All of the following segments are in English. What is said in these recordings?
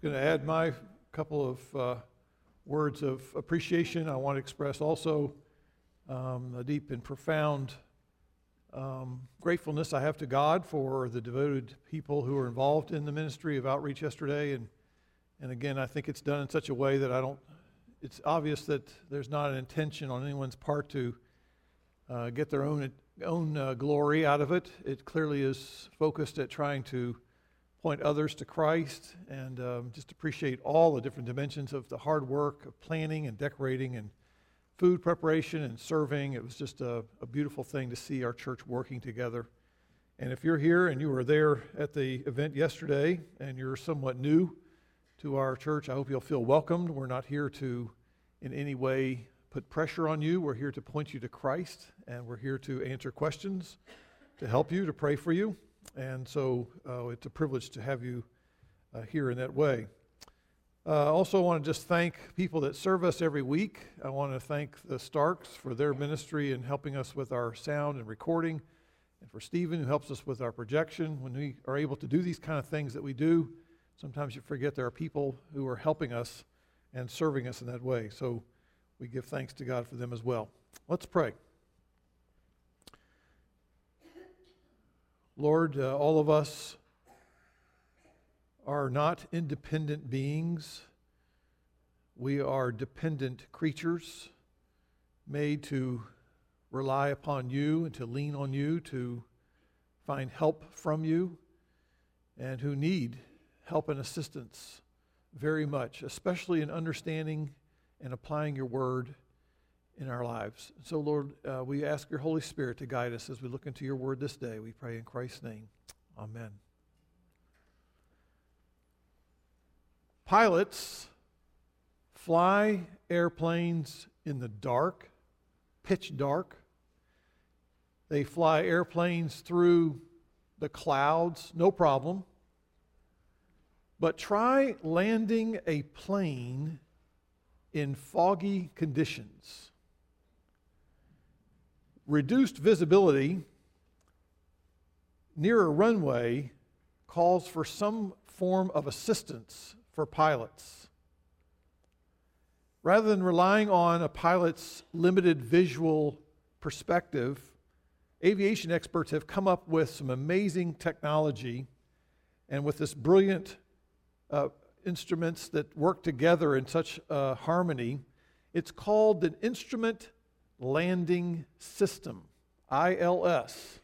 just going to add my couple of uh, words of appreciation. I want to express also um, a deep and profound um, gratefulness I have to God for the devoted people who were involved in the ministry of outreach yesterday. And, and again, I think it's done in such a way that I don't, it's obvious that there's not an intention on anyone's part to uh, get their own, own uh, glory out of it. It clearly is focused at trying to point others to Christ and um, just appreciate all the different dimensions of the hard work of planning and decorating and food preparation and serving. It was just a, a, beautiful thing to see our church working together. And if you're here and you were there at the event yesterday and you're somewhat new to our church, I hope you'll feel welcomed. We're not here to in any way put pressure on you. We're here to point you to Christ and we're here to answer questions, to help you, to pray for you. And so uh, it's a privilege to have you uh, here in that way. Uh, also, want to just thank people that serve us every week. I want to thank the Starks for their ministry in helping us with our sound and recording, and for Stephen who helps us with our projection. When we are able to do these kind of things that we do, sometimes you forget there are people who are helping us and serving us in that way. So we give thanks to God for them as well. Let's pray. Lord, uh, all of us are not independent beings. We are dependent creatures made to rely upon you and to lean on you, to find help from you, and who need help and assistance very much, especially in understanding and applying your word in our lives. So, Lord, uh, we ask your Holy Spirit to guide us as we look into your word this day. We pray in Christ's name. Amen. Pilots fly airplanes in the dark, pitch dark. They fly airplanes through the clouds, no problem. But try landing a plane in foggy conditions reduced visibility near a runway calls for some form of assistance for pilots. Rather than relying on a pilot's limited visual perspective, aviation experts have come up with some amazing technology and with this brilliant uh, instruments that work together in such uh, harmony. It's called an instrument Landing System, ILS.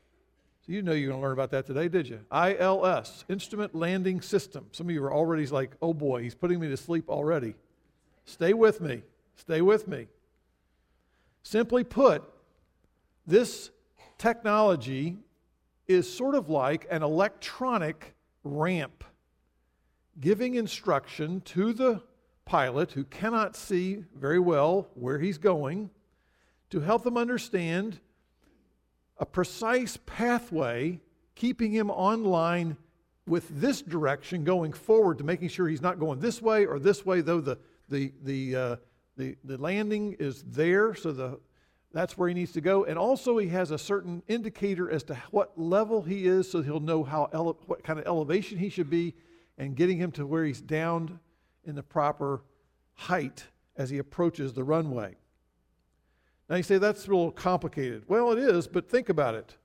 So you know you're going to learn about that today, did you? ILS, Instrument Landing System. Some of you are already like, oh boy, he's putting me to sleep already. Stay with me. Stay with me. Simply put, this technology is sort of like an electronic ramp, giving instruction to the pilot who cannot see very well where he's going to help them understand a precise pathway, keeping him online with this direction going forward to making sure he's not going this way or this way, though the, the, the, uh, the, the landing is there, so the, that's where he needs to go. And also, he has a certain indicator as to what level he is, so he'll know how ele- what kind of elevation he should be, and getting him to where he's down in the proper height as he approaches the runway. Now you say that's a little complicated. Well, it is, but think about it.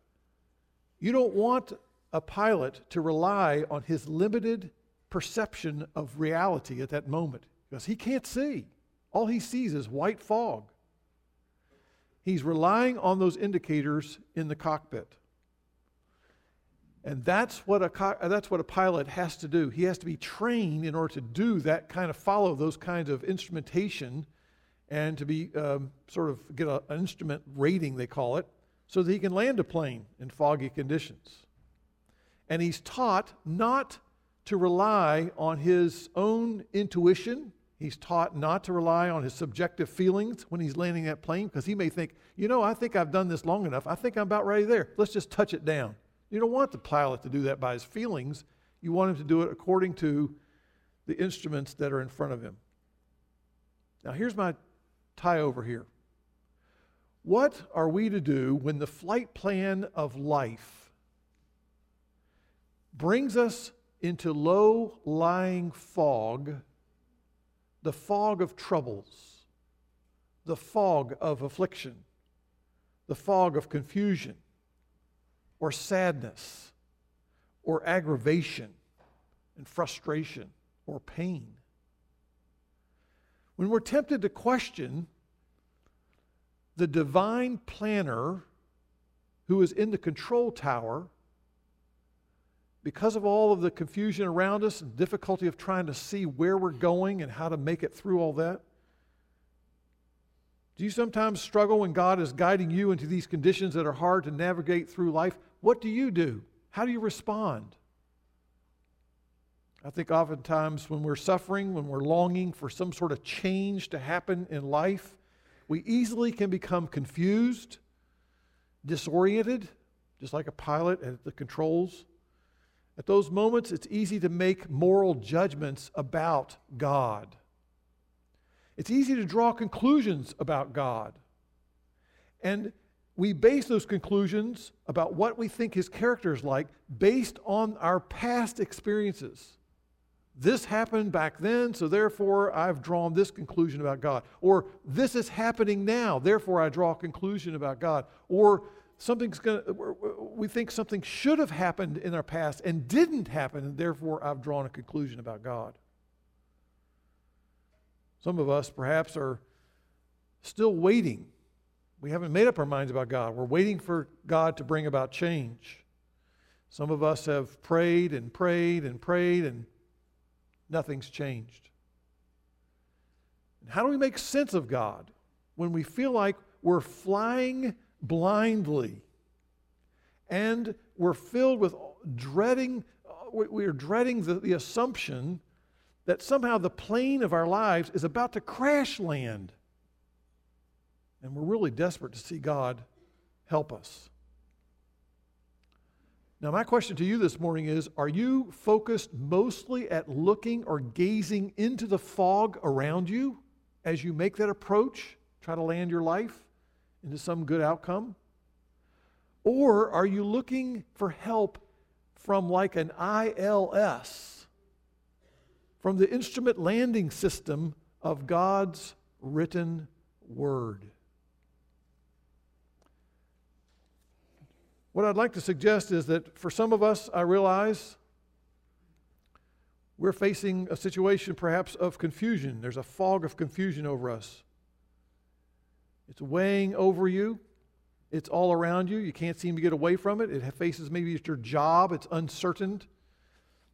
You don't want a pilot to rely on his limited perception of reality at that moment because he can't see. All he sees is white fog. He's relying on those indicators in the cockpit. And that's what, a co- that's what a pilot has to do. He has to be trained in order to do that kind of follow those kinds of instrumentation and to be um, sort of get a, an instrument rating, they call it, so that he can land a plane in foggy conditions. And he's taught not to rely on his own intuition. He's taught not to rely on his subjective feelings when he's landing that plane because he may think, you know, I think I've done this long enough. I think I'm about ready there. Let's just touch it down. You don't want the pilot to do that by his feelings. You want him to do it according to the instruments that are in front of him. Now, here's my tie over here. What are we to do when the flight plan of life brings us into low lying fog, the fog of troubles, the fog of affliction, the fog of confusion, or sadness, or aggravation, and frustration, or pain. When we're tempted to question the divine planner who is in the control tower, because of all of the confusion around us and difficulty of trying to see where we're going and how to make it through all that, do you sometimes struggle when God is guiding you into these conditions that are hard to navigate through life? What do you do? How do you respond? I think oftentimes when we're suffering, when we're longing for some sort of change to happen in life, we easily can become confused, disoriented, just like a pilot at the controls. At those moments, it's easy to make moral judgments about God. It's easy to draw conclusions about God. And we base those conclusions about what we think his character is like based on our past experiences. This happened back then, so therefore I've drawn this conclusion about God. Or this is happening now, therefore I draw a conclusion about God. Or something's going to, we think something should have happened in our past and didn't happen, and therefore I've drawn a conclusion about God. Some of us perhaps are still waiting. We haven't made up our minds about God. We're waiting for God to bring about change. Some of us have prayed and prayed and prayed, and nothing's changed. How do we make sense of God when we feel like we're flying blindly. And we're filled with dreading, uh, we're dreading the, the assumption that somehow the plane of our lives is about to crash land. And we're really desperate to see God help us. Now, my question to you this morning is Are you focused mostly at looking or gazing into the fog around you as you make that approach, try to land your life? into some good outcome? Or are you looking for help from like an ILS, from the instrument landing system of God's written word? What I'd like to suggest is that for some of us, I realize we're facing a situation perhaps of confusion. There's a fog of confusion over us. It's weighing over you. It's all around you. You can't seem to get away from it. It faces maybe it's your job, it's uncertain.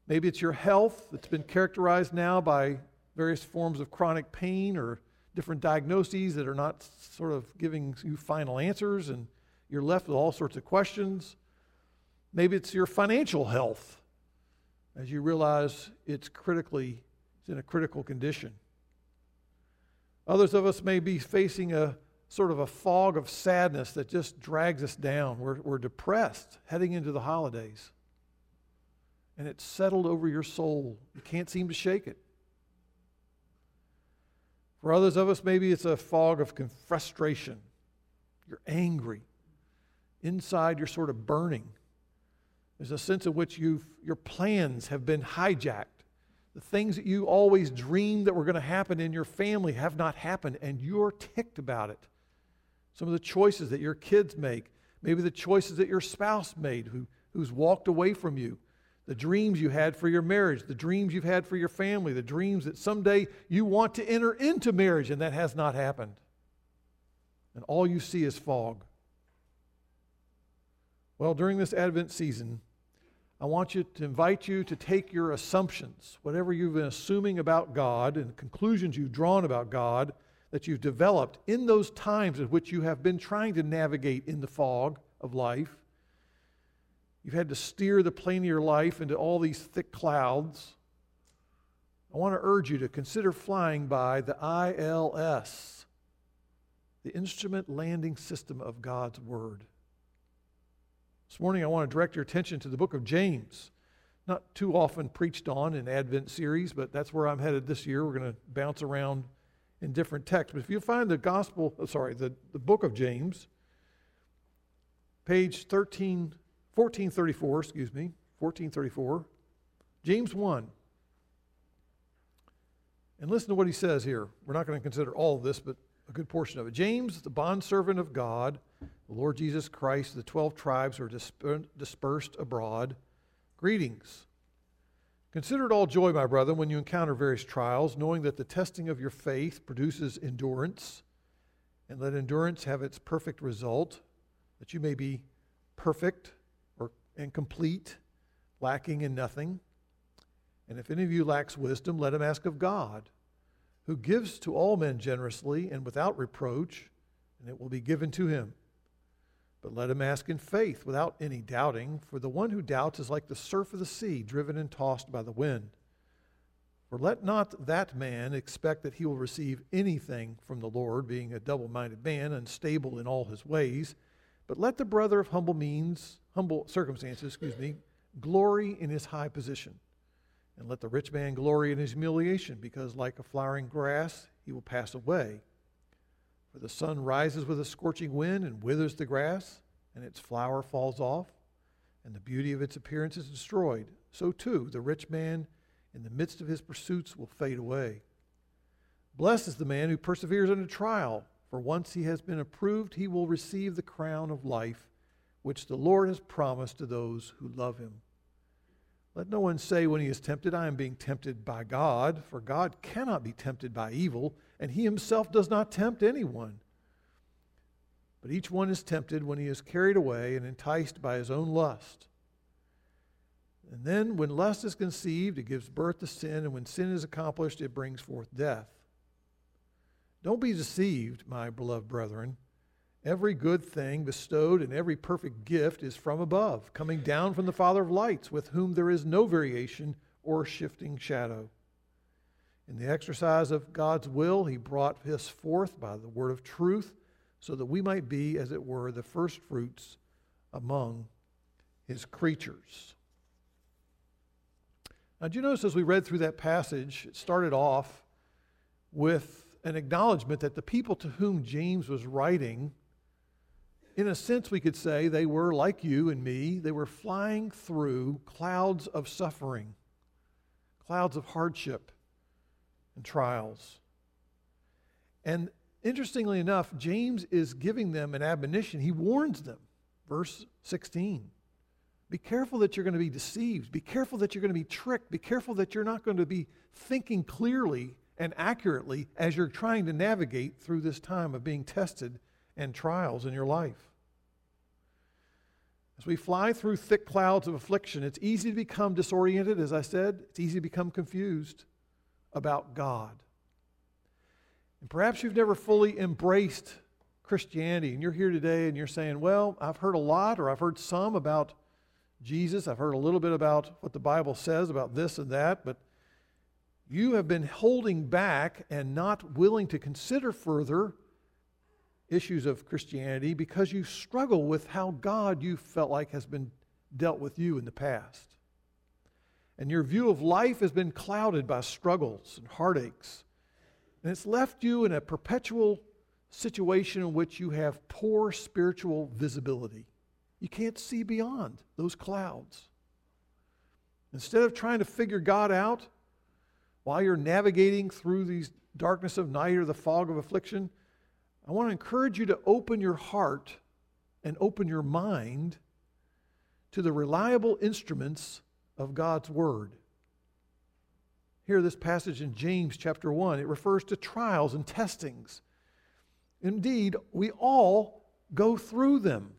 Maybe it's your health that's been characterized now by various forms of chronic pain or different diagnoses that are not sort of giving you final answers, and you're left with all sorts of questions. Maybe it's your financial health as you realize it's critically, it's in a critical condition. Others of us may be facing a sort of a fog of sadness that just drags us down. We're, we're depressed heading into the holidays. And it's settled over your soul. You can't seem to shake it. For others of us, maybe it's a fog of frustration. You're angry. Inside, you're sort of burning. There's a sense in which you've, your plans have been hijacked. The things that you always dreamed that were going to happen in your family have not happened, and you're ticked about it some of the choices that your kids make, maybe the choices that your spouse made who, who's walked away from you, the dreams you had for your marriage, the dreams you've had for your family, the dreams that someday you want to enter into marriage and that has not happened. And all you see is fog. Well, during this Advent season, I want you to invite you to take your assumptions, whatever you've been assuming about God and conclusions you've drawn about God, that you've developed in those times in which you have been trying to navigate in the fog of life. You've had to steer the plane of your life into all these thick clouds. I want to urge you to consider flying by the ILS, the Instrument Landing System of God's Word. This morning, I want to direct your attention to the book of James. Not too often preached on in Advent series, but that's where I'm headed this year. We're going to bounce around in different texts. But if you find the gospel, oh, sorry, the, the book of James, page 13, 1434, excuse me, 1434, James 1. And listen to what he says here. We're not going to consider all of this, but a good portion of it. James, the bondservant of God, the Lord Jesus Christ, the 12 tribes are dispersed abroad. Greetings. Consider it all joy, my brother, when you encounter various trials, knowing that the testing of your faith produces endurance, and let endurance have its perfect result, that you may be perfect or, and complete, lacking in nothing. And if any of you lacks wisdom, let him ask of God, who gives to all men generously and without reproach, and it will be given to him. But let him ask in faith, without any doubting, for the one who doubts is like the surf of the sea, driven and tossed by the wind. For let not that man expect that he will receive anything from the Lord, being a double minded man, unstable in all his ways. But let the brother of humble means, humble circumstances, excuse me, glory in his high position and let the rich man glory in his humiliation, because like a flowering grass, he will pass away. For the sun rises with a scorching wind and withers the grass, and its flower falls off, and the beauty of its appearance is destroyed. So too, the rich man in the midst of his pursuits will fade away. Blessed is the man who perseveres under trial, for once he has been approved, he will receive the crown of life, which the Lord has promised to those who love him. Let no one say when he is tempted, I am being tempted by God, for God cannot be tempted by evil, and he himself does not tempt anyone. But each one is tempted when he is carried away and enticed by his own lust. And then, when lust is conceived, it gives birth to sin, and when sin is accomplished, it brings forth death. Don't be deceived, my beloved brethren. Every good thing bestowed and every perfect gift is from above, coming down from the Father of lights, with whom there is no variation or shifting shadow. In the exercise of God's will, he brought us forth by the word of truth, so that we might be, as it were, the first fruits among his creatures. Now, do you notice as we read through that passage, it started off with an acknowledgement that the people to whom James was writing in a sense, we could say they were like you and me, they were flying through clouds of suffering, clouds of hardship and trials. And interestingly enough, James is giving them an admonition. He warns them. Verse 16 Be careful that you're going to be deceived. Be careful that you're going to be tricked. Be careful that you're not going to be thinking clearly and accurately as you're trying to navigate through this time of being tested and trials in your life. As we fly through thick clouds of affliction, it's easy to become disoriented, as I said. It's easy to become confused about God. And perhaps you've never fully embraced Christianity, and you're here today and you're saying, Well, I've heard a lot, or I've heard some about Jesus. I've heard a little bit about what the Bible says about this and that, but you have been holding back and not willing to consider further issues of Christianity because you struggle with how God you felt like has been dealt with you in the past. And your view of life has been clouded by struggles and heartaches. And it's left you in a perpetual situation in which you have poor spiritual visibility. You can't see beyond those clouds. Instead of trying to figure God out while you're navigating through these darkness of night or the fog of affliction, I want to encourage you to open your heart and open your mind to the reliable instruments of God's Word. Here, this passage in James chapter 1, it refers to trials and testings. Indeed, we all go through them.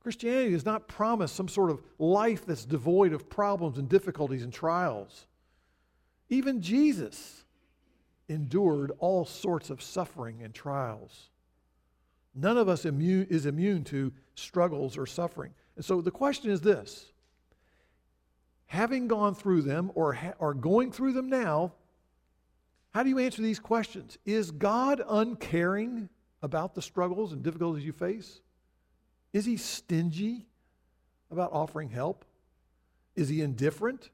Christianity does not promise some sort of life that's devoid of problems and difficulties and trials. Even Jesus endured all sorts of suffering and trials. None of us immune, is immune to struggles or suffering. And so the question is this having gone through them or, ha- or going through them now, how do you answer these questions? Is God uncaring about the struggles and difficulties you face? Is he stingy about offering help? Is he indifferent?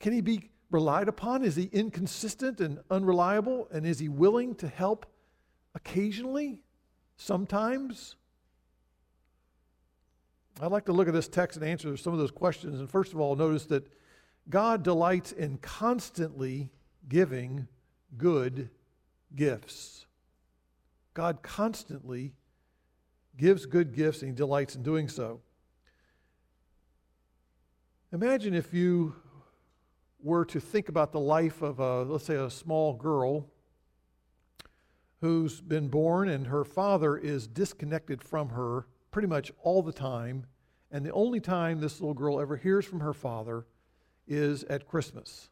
Can he be relied upon? Is he inconsistent and unreliable? And is he willing to help occasionally, sometimes? I'd like to look at this text and answer some of those questions. And first of all, notice that God delights in constantly giving good gifts. God constantly gives good gifts and he delights in doing so. Imagine if you were to think about the life of, a, let's say, a small girl who's been born and her father is disconnected from her pretty much all the time. And the only time this little girl ever hears from her father is at Christmas.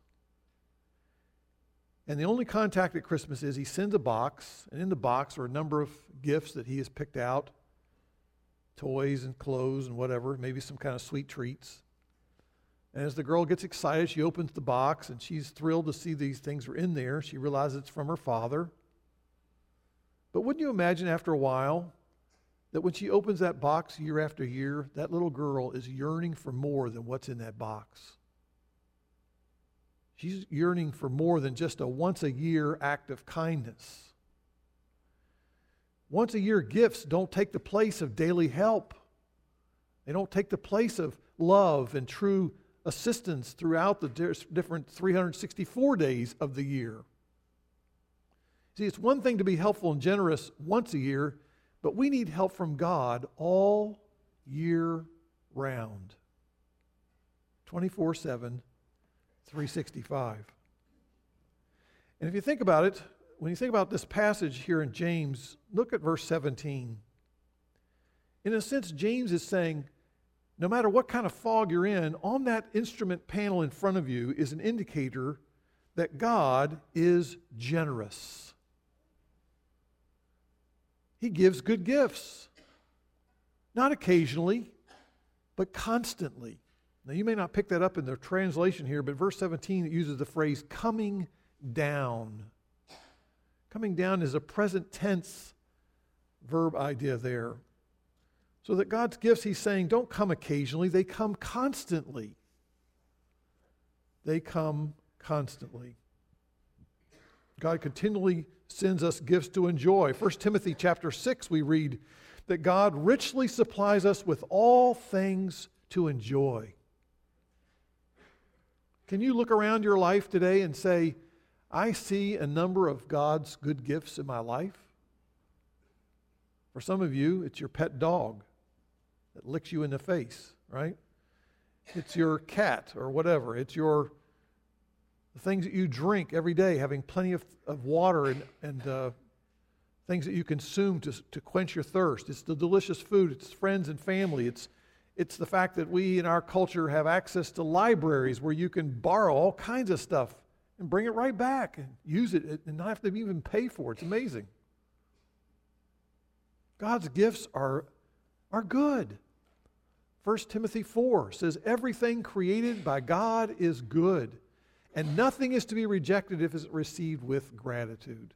And the only contact at Christmas is he sends a box, and in the box are a number of gifts that he has picked out toys and clothes and whatever, maybe some kind of sweet treats. And as the girl gets excited, she opens the box and she's thrilled to see these things are in there. She realizes it's from her father. But wouldn't you imagine after a while that when she opens that box year after year, that little girl is yearning for more than what's in that box? She's yearning for more than just a once a year act of kindness. Once a year gifts don't take the place of daily help, they don't take the place of love and true assistance throughout the different 364 days of the year. See, it's one thing to be helpful and generous once a year, but we need help from God all year round 24 7, 365. And if you think about it, when you think about this passage here in James, look at verse 17. In a sense, James is saying, no matter what kind of fog you're in, on that instrument panel in front of you is an indicator that God is generous. He gives good gifts, not occasionally, but constantly. Now, you may not pick that up in the translation here, but verse 17 it uses the phrase coming down. Coming down is a present tense verb idea there. So that God's gifts, he's saying, don't come occasionally, they come constantly. They come constantly. God continually sends us gifts to enjoy. 1 Timothy chapter 6 we read that God richly supplies us with all things to enjoy. Can you look around your life today and say, I see a number of God's good gifts in my life? For some of you, it's your pet dog that licks you in the face, right? It's your cat or whatever. It's your the things that you drink every day, having plenty of, of water and, and uh, things that you consume to, to quench your thirst. It's the delicious food. It's friends and family. It's, it's the fact that we in our culture have access to libraries where you can borrow all kinds of stuff and bring it right back and use it and not have to even pay for it. It's amazing. God's gifts are are good. 1 Timothy 4 says, Everything created by God is good, and nothing is to be rejected if it's received with gratitude.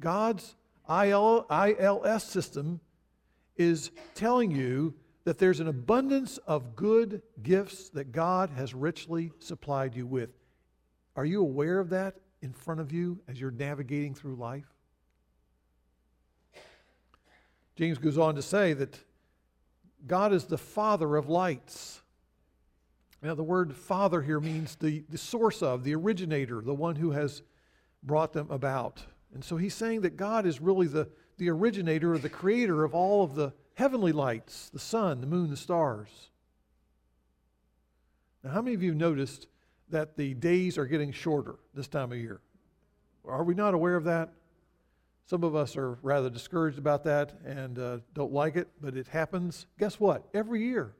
God's IL, ILS system is telling you that there's an abundance of good gifts that God has richly supplied you with. Are you aware of that in front of you as you're navigating through life? James goes on to say that God is the Father of lights. Now, the word Father here means the, the source of, the originator, the one who has brought them about. And so he's saying that God is really the, the originator or the creator of all of the heavenly lights the sun, the moon, the stars. Now, how many of you noticed that the days are getting shorter this time of year? Are we not aware of that? Some of us are rather discouraged about that and uh, don't like it, but it happens. Guess what? Every year.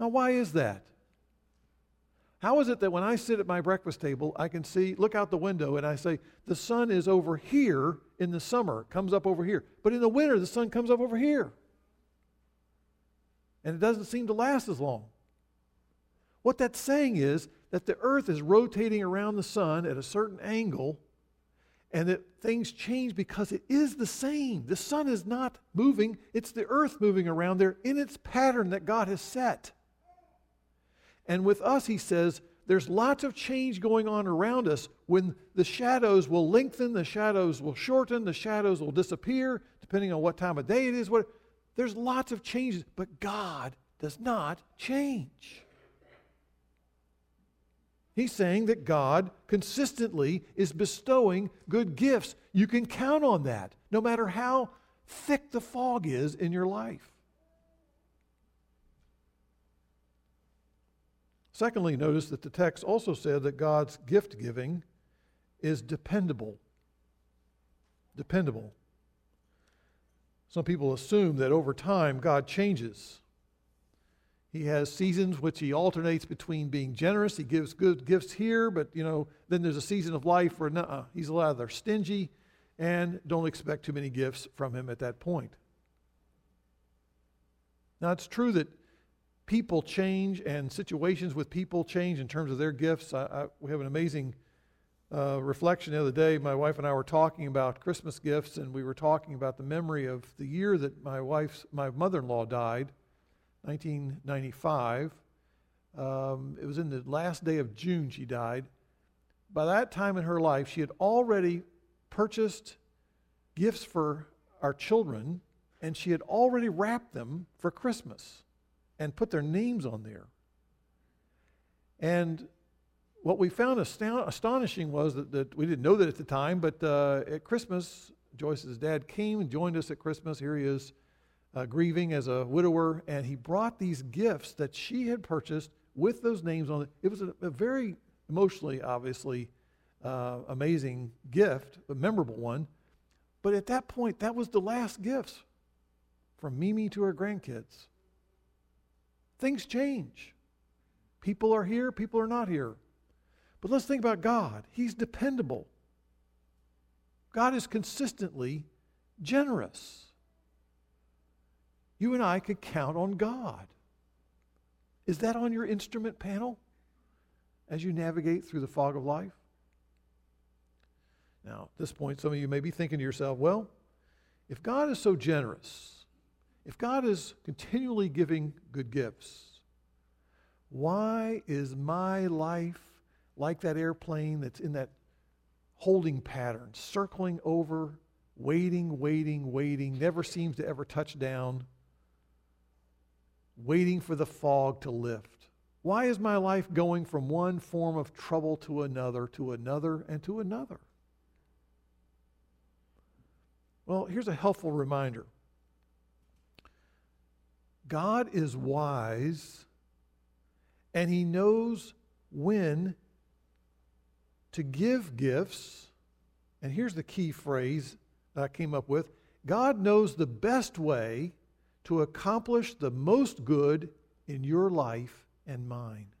Now, why is that? How is it that when I sit at my breakfast table, I can see, look out the window, and I say, the sun is over here in the summer, comes up over here. But in the winter, the sun comes up over here. And it doesn't seem to last as long. What that's saying is that the earth is rotating around the sun at a certain angle and that things change because it is the same. The sun is not moving, it's the earth moving around there in its pattern that God has set. And with us, he says, there's lots of change going on around us when the shadows will lengthen, the shadows will shorten, the shadows will disappear, depending on what time of day it is. What, there's lots of changes, but God does not change. He's saying that God consistently is bestowing good gifts. You can count on that, no matter how thick the fog is in your life. Secondly, notice that the text also said that God's gift giving is dependable. Dependable. Some people assume that over time God changes. He has seasons which he alternates between being generous. He gives good gifts here, but you know, then there's a season of life where nuh he's a lot rather stingy, and don't expect too many gifts from him at that point. Now it's true that people change and situations with people change in terms of their gifts. I, I, we have an amazing uh, reflection the other day. My wife and I were talking about Christmas gifts, and we were talking about the memory of the year that my wife's my mother-in-law died 1995. Um, it was in the last day of June she died. By that time in her life, she had already purchased gifts for our children, and she had already wrapped them for Christmas and put their names on there. And what we found astonishing was that, that, we didn't know that at the time, but uh, at Christmas, Joyce's dad came and joined us at Christmas. Here he is uh, grieving as a widower, and he brought these gifts that she had purchased with those names on it. It was a, a very emotionally, obviously, uh, amazing gift, a memorable one. But at that point, that was the last gifts from Mimi to her grandkids. Things change. People are here, people are not here. But let's think about God. He's dependable. God is consistently generous you and I could count on God. Is that on your instrument panel as you navigate through the fog of life? Now, at this point, some of you may be thinking to yourself, well, if God is so generous, if God is continually giving good gifts, why is my life like that airplane that's in that holding pattern, circling over, waiting, waiting, waiting, never seems to ever touch down? waiting for the fog to lift? Why is my life going from one form of trouble to another, to another, and to another? Well, here's a helpful reminder God is wise, and He knows when to give gifts. And here's the key phrase that I came up with God knows the best way to accomplish the most good in your life and mine.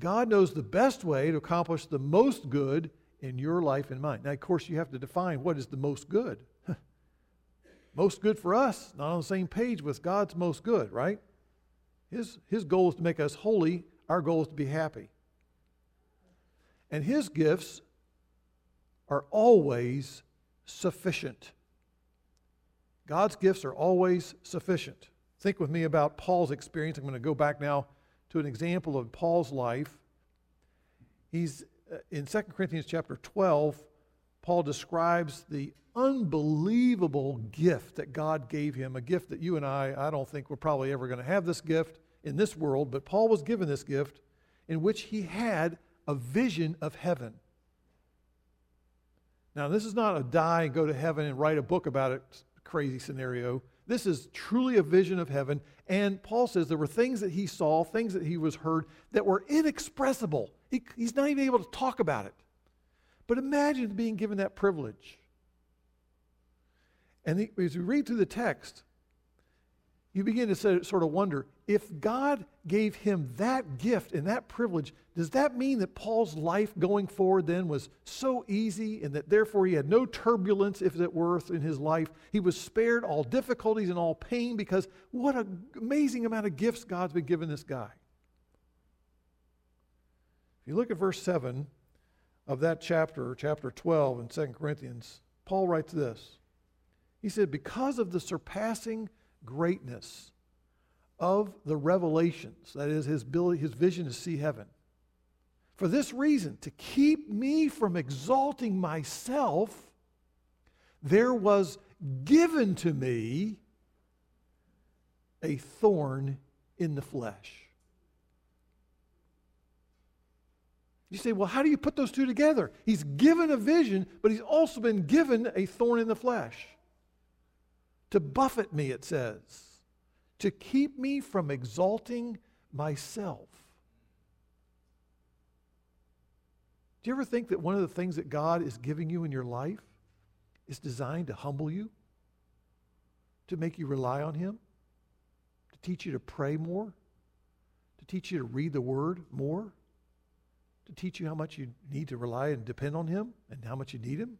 God knows the best way to accomplish the most good in your life and mine. Now, of course, you have to define what is the most good. Most good for us, not on the same page with God's most good, right? His, his goal is to make us holy, our goal is to be happy. And His gifts are always sufficient. God's gifts are always sufficient. Think with me about Paul's experience. I'm going to go back now to an example of Paul's life. He's uh, in 2 Corinthians chapter 12, Paul describes the unbelievable gift that God gave him, a gift that you and I, I don't think we're probably ever going to have this gift in this world, but Paul was given this gift in which he had a vision of heaven. Now, this is not a die and go to heaven and write a book about it crazy scenario. This is truly a vision of heaven. And Paul says there were things that he saw, things that he was heard that were inexpressible. He, he's not even able to talk about it. But imagine being given that privilege. And the, as we read through the text, you begin to sort of wonder if God gave him that gift and that privilege, does that mean that Paul's life going forward then was so easy and that therefore he had no turbulence, if it were, in his life? He was spared all difficulties and all pain because what an amazing amount of gifts God's been giving this guy. If you look at verse 7 of that chapter, chapter 12 in 2 Corinthians, Paul writes this. He said, Because of the surpassing greatness of the revelations, that is, his, ability, his vision to see heaven. For this reason, to keep me from exalting myself, there was given to me a thorn in the flesh. You say, well, how do you put those two together? He's given a vision, but he's also been given a thorn in the flesh. To buffet me, it says, to keep me from exalting myself. Do you ever think that one of the things that God is giving you in your life is designed to humble you, to make you rely on Him, to teach you to pray more, to teach you to read the Word more, to teach you how much you need to rely and depend on Him and how much you need Him?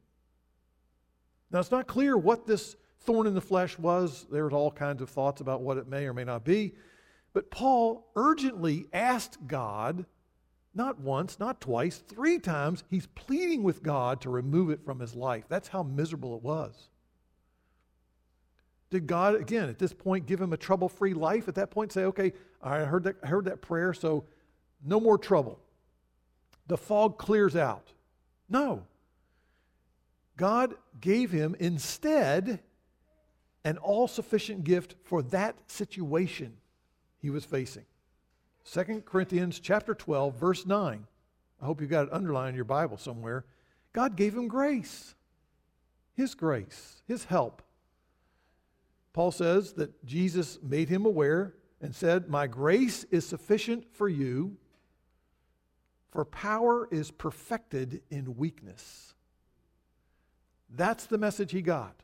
Now, it's not clear what this thorn in the flesh was. There's all kinds of thoughts about what it may or may not be. But Paul urgently asked God, not once, not twice, three times, he's pleading with God to remove it from his life. That's how miserable it was. Did God, again, at this point, give him a trouble free life? At that point, say, okay, I heard that, I heard that prayer, so no more trouble. The fog clears out. No. God gave him instead an all sufficient gift for that situation he was facing. 2 Corinthians chapter 12 verse 9. I hope you've got it underlined in your Bible somewhere. God gave him grace. His grace, his help. Paul says that Jesus made him aware and said, "My grace is sufficient for you, for power is perfected in weakness." That's the message he got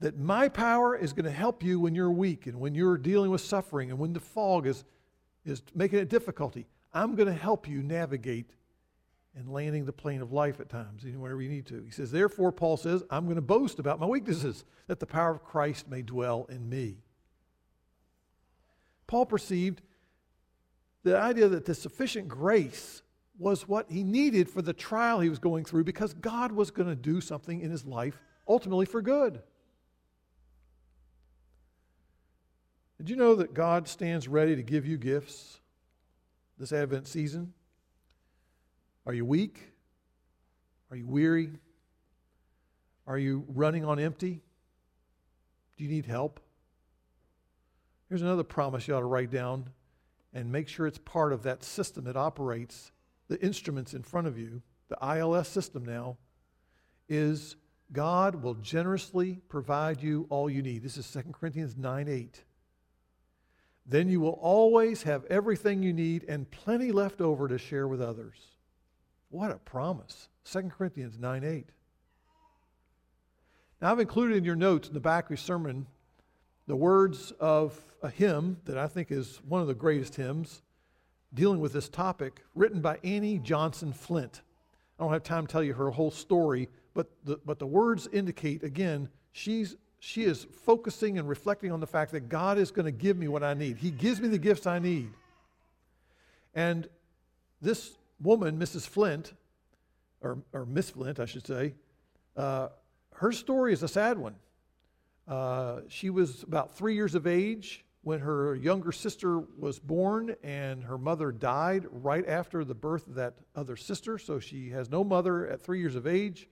that my power is going to help you when you're weak and when you're dealing with suffering and when the fog is, is making it difficulty. I'm going to help you navigate and landing the plane of life at times, wherever you need to. He says, Therefore, Paul says, I'm going to boast about my weaknesses, that the power of Christ may dwell in me. Paul perceived the idea that the sufficient grace was what he needed for the trial he was going through because God was going to do something in his life ultimately for good. Did you know that God stands ready to give you gifts this Advent season? Are you weak? Are you weary? Are you running on empty? Do you need help? Here's another promise you ought to write down and make sure it's part of that system that operates the instruments in front of you. The ILS system now is God will generously provide you all you need. This is 2 Corinthians 9 8. Then you will always have everything you need and plenty left over to share with others. What a promise. 2 Corinthians 9 8. Now, I've included in your notes in the back of your sermon the words of a hymn that I think is one of the greatest hymns dealing with this topic, written by Annie Johnson Flint. I don't have time to tell you her whole story, but the, but the words indicate, again, she's she is focusing and reflecting on the fact that God is going to give me what I need. He gives me the gifts I need. And this woman, Mrs. Flint, or, or Miss Flint, I should say, uh, her story is a sad one. Uh, she was about three years of age when her younger sister was born, and her mother died right after the birth of that other sister. So she has no mother at three years of age.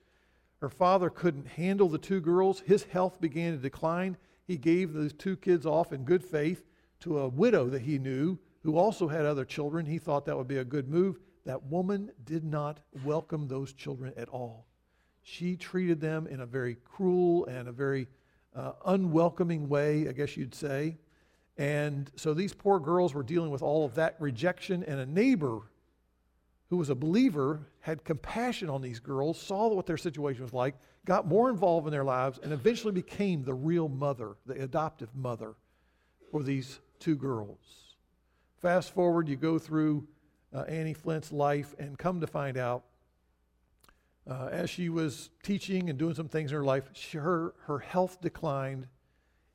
Her father couldn't handle the two girls. His health began to decline. He gave those two kids off in good faith to a widow that he knew who also had other children. He thought that would be a good move. That woman did not welcome those children at all. She treated them in a very cruel and a very uh, unwelcoming way, I guess you'd say. And so these poor girls were dealing with all of that rejection, and a neighbor who was a believer, had compassion on these girls, saw what their situation was like, got more involved in their lives, and eventually became the real mother, the adoptive mother for these two girls. Fast forward, you go through uh, Annie Flint's life and come to find out, uh, as she was teaching and doing some things in her life, she, her, her health declined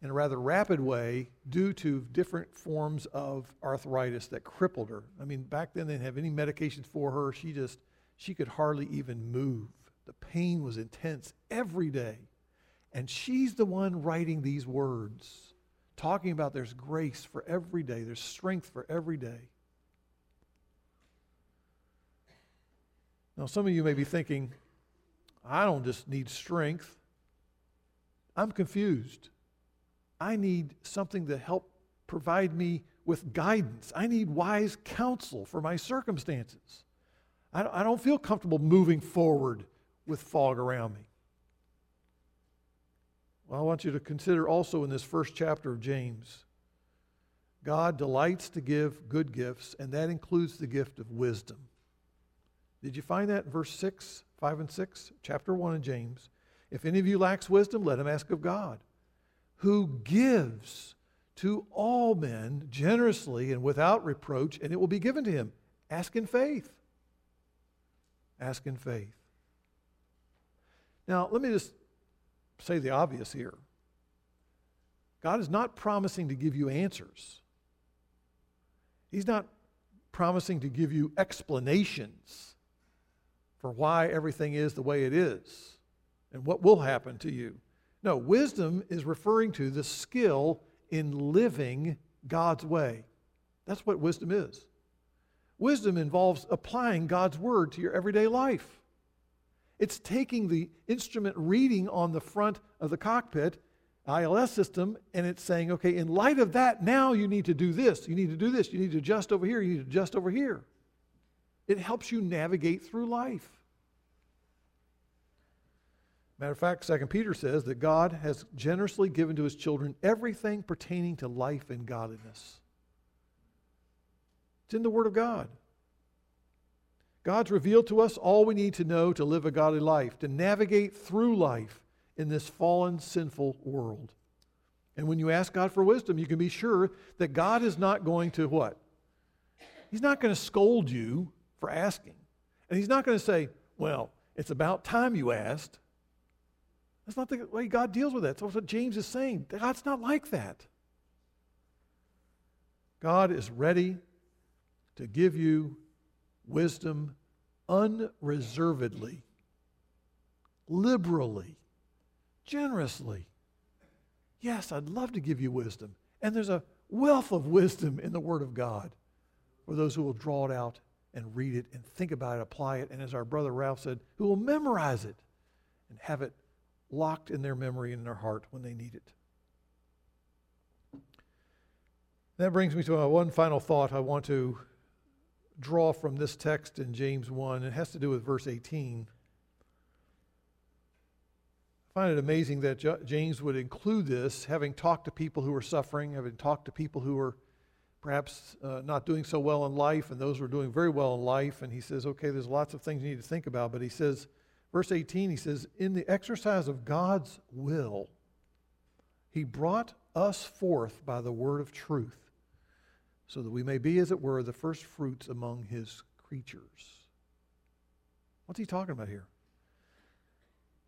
in a rather rapid way due to different forms of arthritis that crippled her. I mean, back then they didn't have any medications for her. She just, she could hardly even move. The pain was intense every day. And she's the one writing these words, talking about there's grace for every day, there's strength for every day. Now, some of you may be thinking, I don't just need strength. I'm confused. I need something to help provide me with guidance. I need wise counsel for my circumstances. I don't feel comfortable moving forward with fog around me. Well, I want you to consider also in this first chapter of James, God delights to give good gifts, and that includes the gift of wisdom. Did you find that in verse 6, 5 and 6, chapter 1 of James? If any of you lacks wisdom, let him ask of God, who gives to all men generously and without reproach, and it will be given to him. Ask in faith. Ask in faith. Now, let me just say the obvious here God is not promising to give you answers, He's not promising to give you explanations for why everything is the way it is and what will happen to you. No, wisdom is referring to the skill in living God's way. That's what wisdom is. Wisdom involves applying God's word to your everyday life. It's taking the instrument reading on the front of the cockpit, ILS system, and it's saying, okay, in light of that, now you need to do this, you need to do this, you need to adjust over here, you need to adjust over here. It helps you navigate through life. Matter of fact, 2 Peter says that God has generously given to his children everything pertaining to life and godliness. It's in the Word of God. God's revealed to us all we need to know to live a godly life, to navigate through life in this fallen, sinful world. And when you ask God for wisdom, you can be sure that God is not going to what? He's not going to scold you for asking. And He's not going to say, well, it's about time you asked. That's not the way God deals with that. That's what James is saying. God's not like that. God is ready to give you wisdom unreservedly, liberally, generously. Yes, I'd love to give you wisdom. And there's a wealth of wisdom in the Word of God for those who will draw it out and read it and think about it, apply it, and as our brother Ralph said, who will memorize it and have it locked in their memory and in their heart when they need it. That brings me to one final thought I want to draw from this text in James 1. It has to do with verse 18. I find it amazing that James would include this, having talked to people who are suffering, having talked to people who are perhaps uh, not doing so well in life, and those who are doing very well in life. And he says, okay, there's lots of things you need to think about. But he says, verse 18, he says, in the exercise of God's will, he brought us forth by the word of truth so that we may be, as it were, the first fruits among his creatures. What's he talking about here?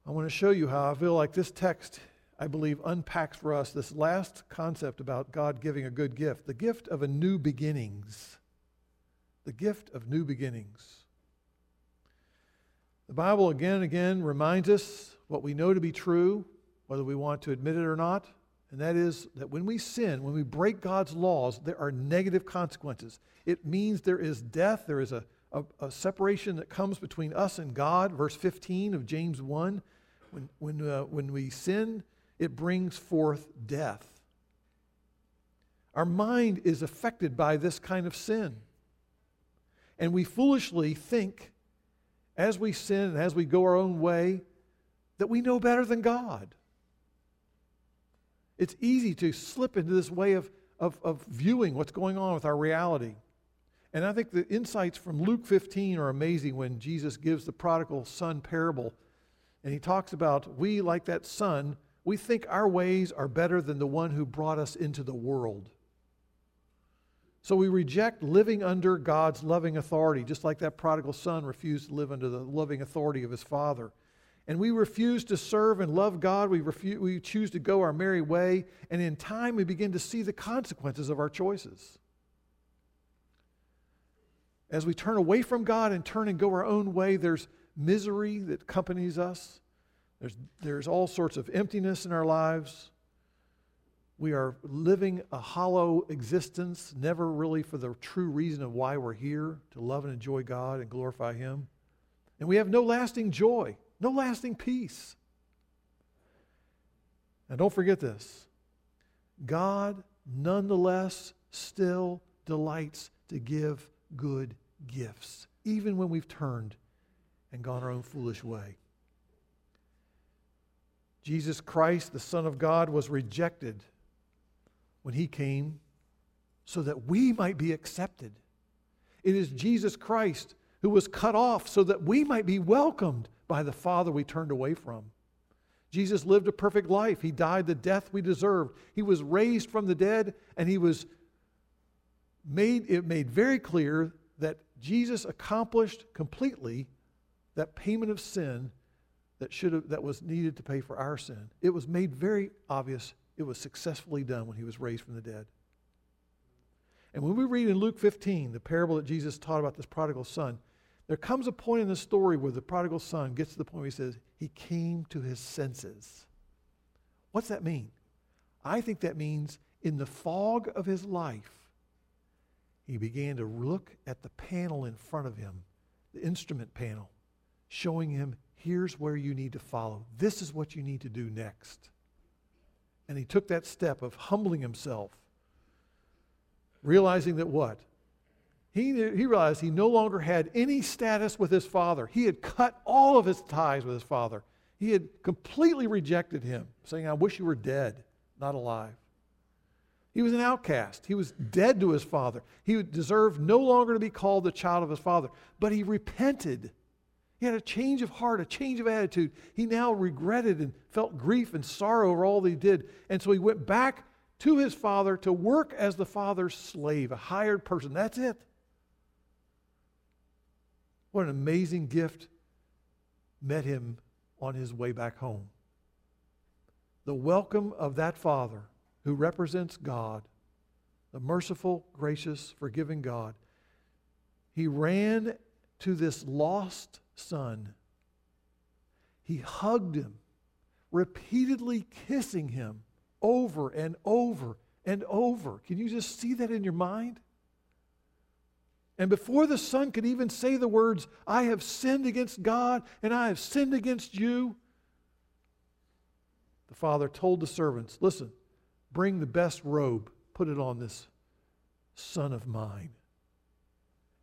I want to show you how I feel like this text, I believe, unpacks for us this last concept about God giving a good gift the gift of a new beginnings. The gift of new beginnings. The Bible again and again reminds us what we know to be true, whether we want to admit it or not and that is that when we sin, when we break God's laws, there are negative consequences. It means there is death, there is a, a, a separation that comes between us and God. Verse 15 of James 1 when, when, uh, when we sin, it brings forth death. Our mind is affected by this kind of sin. And we foolishly think, as we sin and as we go our own way, that we know better than God. It's easy to slip into this way of, of, of viewing what's going on with our reality. And I think the insights from Luke 15 are amazing when Jesus gives the prodigal son parable. And he talks about we, like that son, we think our ways are better than the one who brought us into the world. So we reject living under God's loving authority, just like that prodigal son refused to live under the loving authority of his father and we refuse to serve and love God, we, refuse, we choose to go our merry way, and in time we begin to see the consequences of our choices. As we turn away from God and turn and go our own way, there's misery that accompanies us. There's, there's all sorts of emptiness in our lives. We are living a hollow existence, never really for the true reason of why we're here to love and enjoy God and glorify Him. And we have no lasting joy no lasting peace. And don't forget this God nonetheless still delights to give good gifts, even when we've turned and gone our own foolish way. Jesus Christ, the Son of God, was rejected when he came so that we might be accepted. It is Jesus Christ who was cut off so that we might be welcomed by the Father we turned away from. Jesus lived a perfect life. He died the death we deserved. He was raised from the dead, and he was made it made very clear that Jesus accomplished completely that payment of sin that should have that was needed to pay for our sin. It was made very obvious it was successfully done when he was raised from the dead. And when we read in Luke 15, the parable that Jesus taught about this prodigal son, there comes a point in the story where the prodigal son gets to the point where he says, He came to his senses. What's that mean? I think that means in the fog of his life, he began to look at the panel in front of him, the instrument panel, showing him, here's where you need to follow. This is what you need to do next. And he took that step of humbling himself, realizing that what? He, he realized he no longer had any status with his father. He had cut all of his ties with his father. He had completely rejected him, saying, I wish you were dead, not alive. He was an outcast. He was dead to his father. He deserved no longer to be called the child of his father. But he repented. He had a change of heart, a change of attitude. He now regretted and felt grief and sorrow over all that he did. And so he went back to his father to work as the father's slave, a hired person. That's it. What an amazing gift met him on his way back home. The welcome of that Father who represents God, the merciful, gracious, forgiving God. He ran to this lost son. He hugged him, repeatedly kissing him over and over and over. Can you just see that in your mind? And before the son could even say the words, I have sinned against God and I have sinned against you, the father told the servants, Listen, bring the best robe, put it on this son of mine.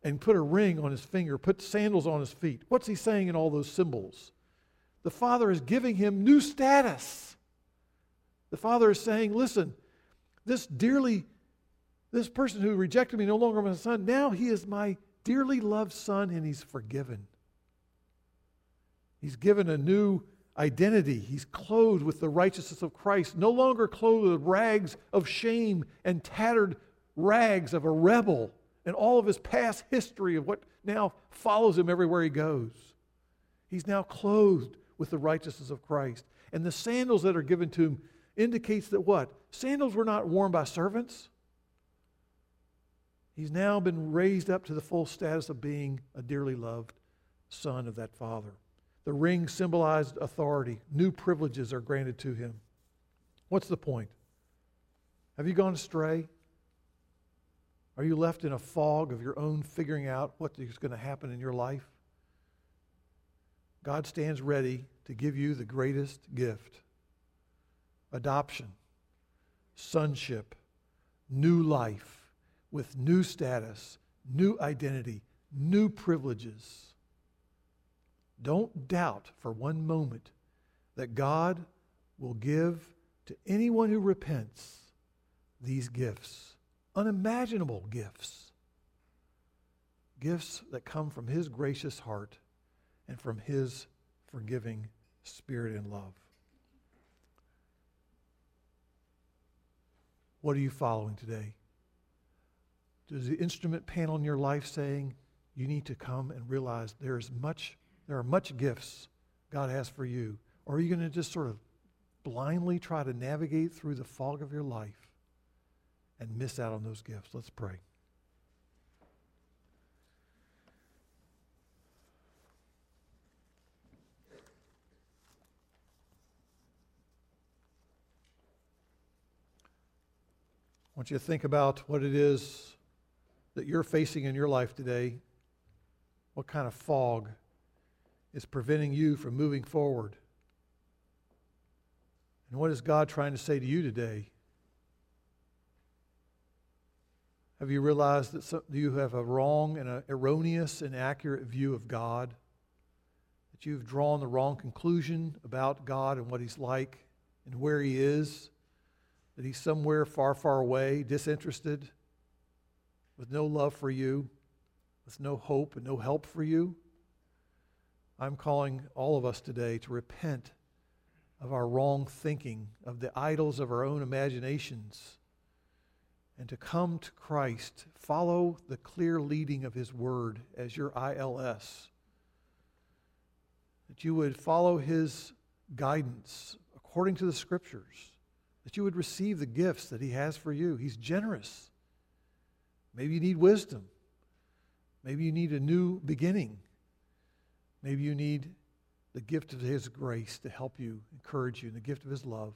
And put a ring on his finger, put sandals on his feet. What's he saying in all those symbols? The father is giving him new status. The father is saying, Listen, this dearly this person who rejected me no longer my son, now he is my dearly loved son and he's forgiven. He's given a new identity. He's clothed with the righteousness of Christ, no longer clothed with rags of shame and tattered rags of a rebel and all of his past history of what now follows him everywhere he goes. He's now clothed with the righteousness of Christ. And the sandals that are given to him indicates that what? Sandals were not worn by servants. He's now been raised up to the full status of being a dearly loved son of that father. The ring symbolized authority. New privileges are granted to him. What's the point? Have you gone astray? Are you left in a fog of your own figuring out what is going to happen in your life? God stands ready to give you the greatest gift adoption, sonship, new life with new status, new identity, new privileges. Don't doubt for one moment that God will give to anyone who repents these gifts, unimaginable gifts, gifts that come from His gracious heart and from His forgiving spirit and love. What are you following today? Does the instrument panel in your life saying you need to come and realize there is much, there are much gifts God has for you? Or are you going to just sort of blindly try to navigate through the fog of your life and miss out on those gifts? Let's pray. I want you to think about what it is that you're facing in your life today, what kind of fog is preventing you from moving forward? And what is God trying to say to you today? Have you realized that some, you have a wrong and an erroneous and accurate view of God? That you've drawn the wrong conclusion about God and what He's like and where He is? That He's somewhere far, far away, disinterested, with no love for you, with no hope and no help for you? I'm calling all of us today to repent of our wrong thinking, of the idols of our own imaginations and to come to Christ, follow the clear leading of His Word as your ILS. That you would follow His guidance according to the Scriptures. That you would receive the gifts that He has for you. He's generous. Maybe you need wisdom. Maybe you need a new beginning. Maybe you need the gift of His grace to help you, encourage you, and the gift of His love.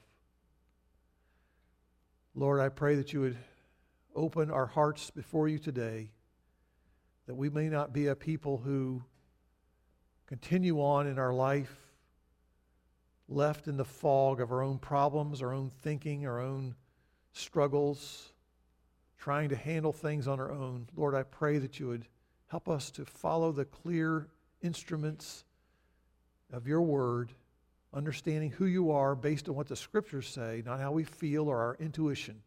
Lord, I pray that you would open our hearts before you today that we may not be a people who continue on in our life left in the fog of our own problems, our own thinking, our own struggles, trying to handle things on our own. Lord, I pray that you would help us to follow the clear instruments of your word, understanding who you are based on what the scriptures say, not how we feel or our intuition.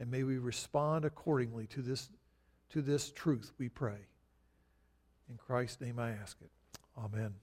And may we respond accordingly to this, to this truth, we pray. In Christ's name I ask it. Amen.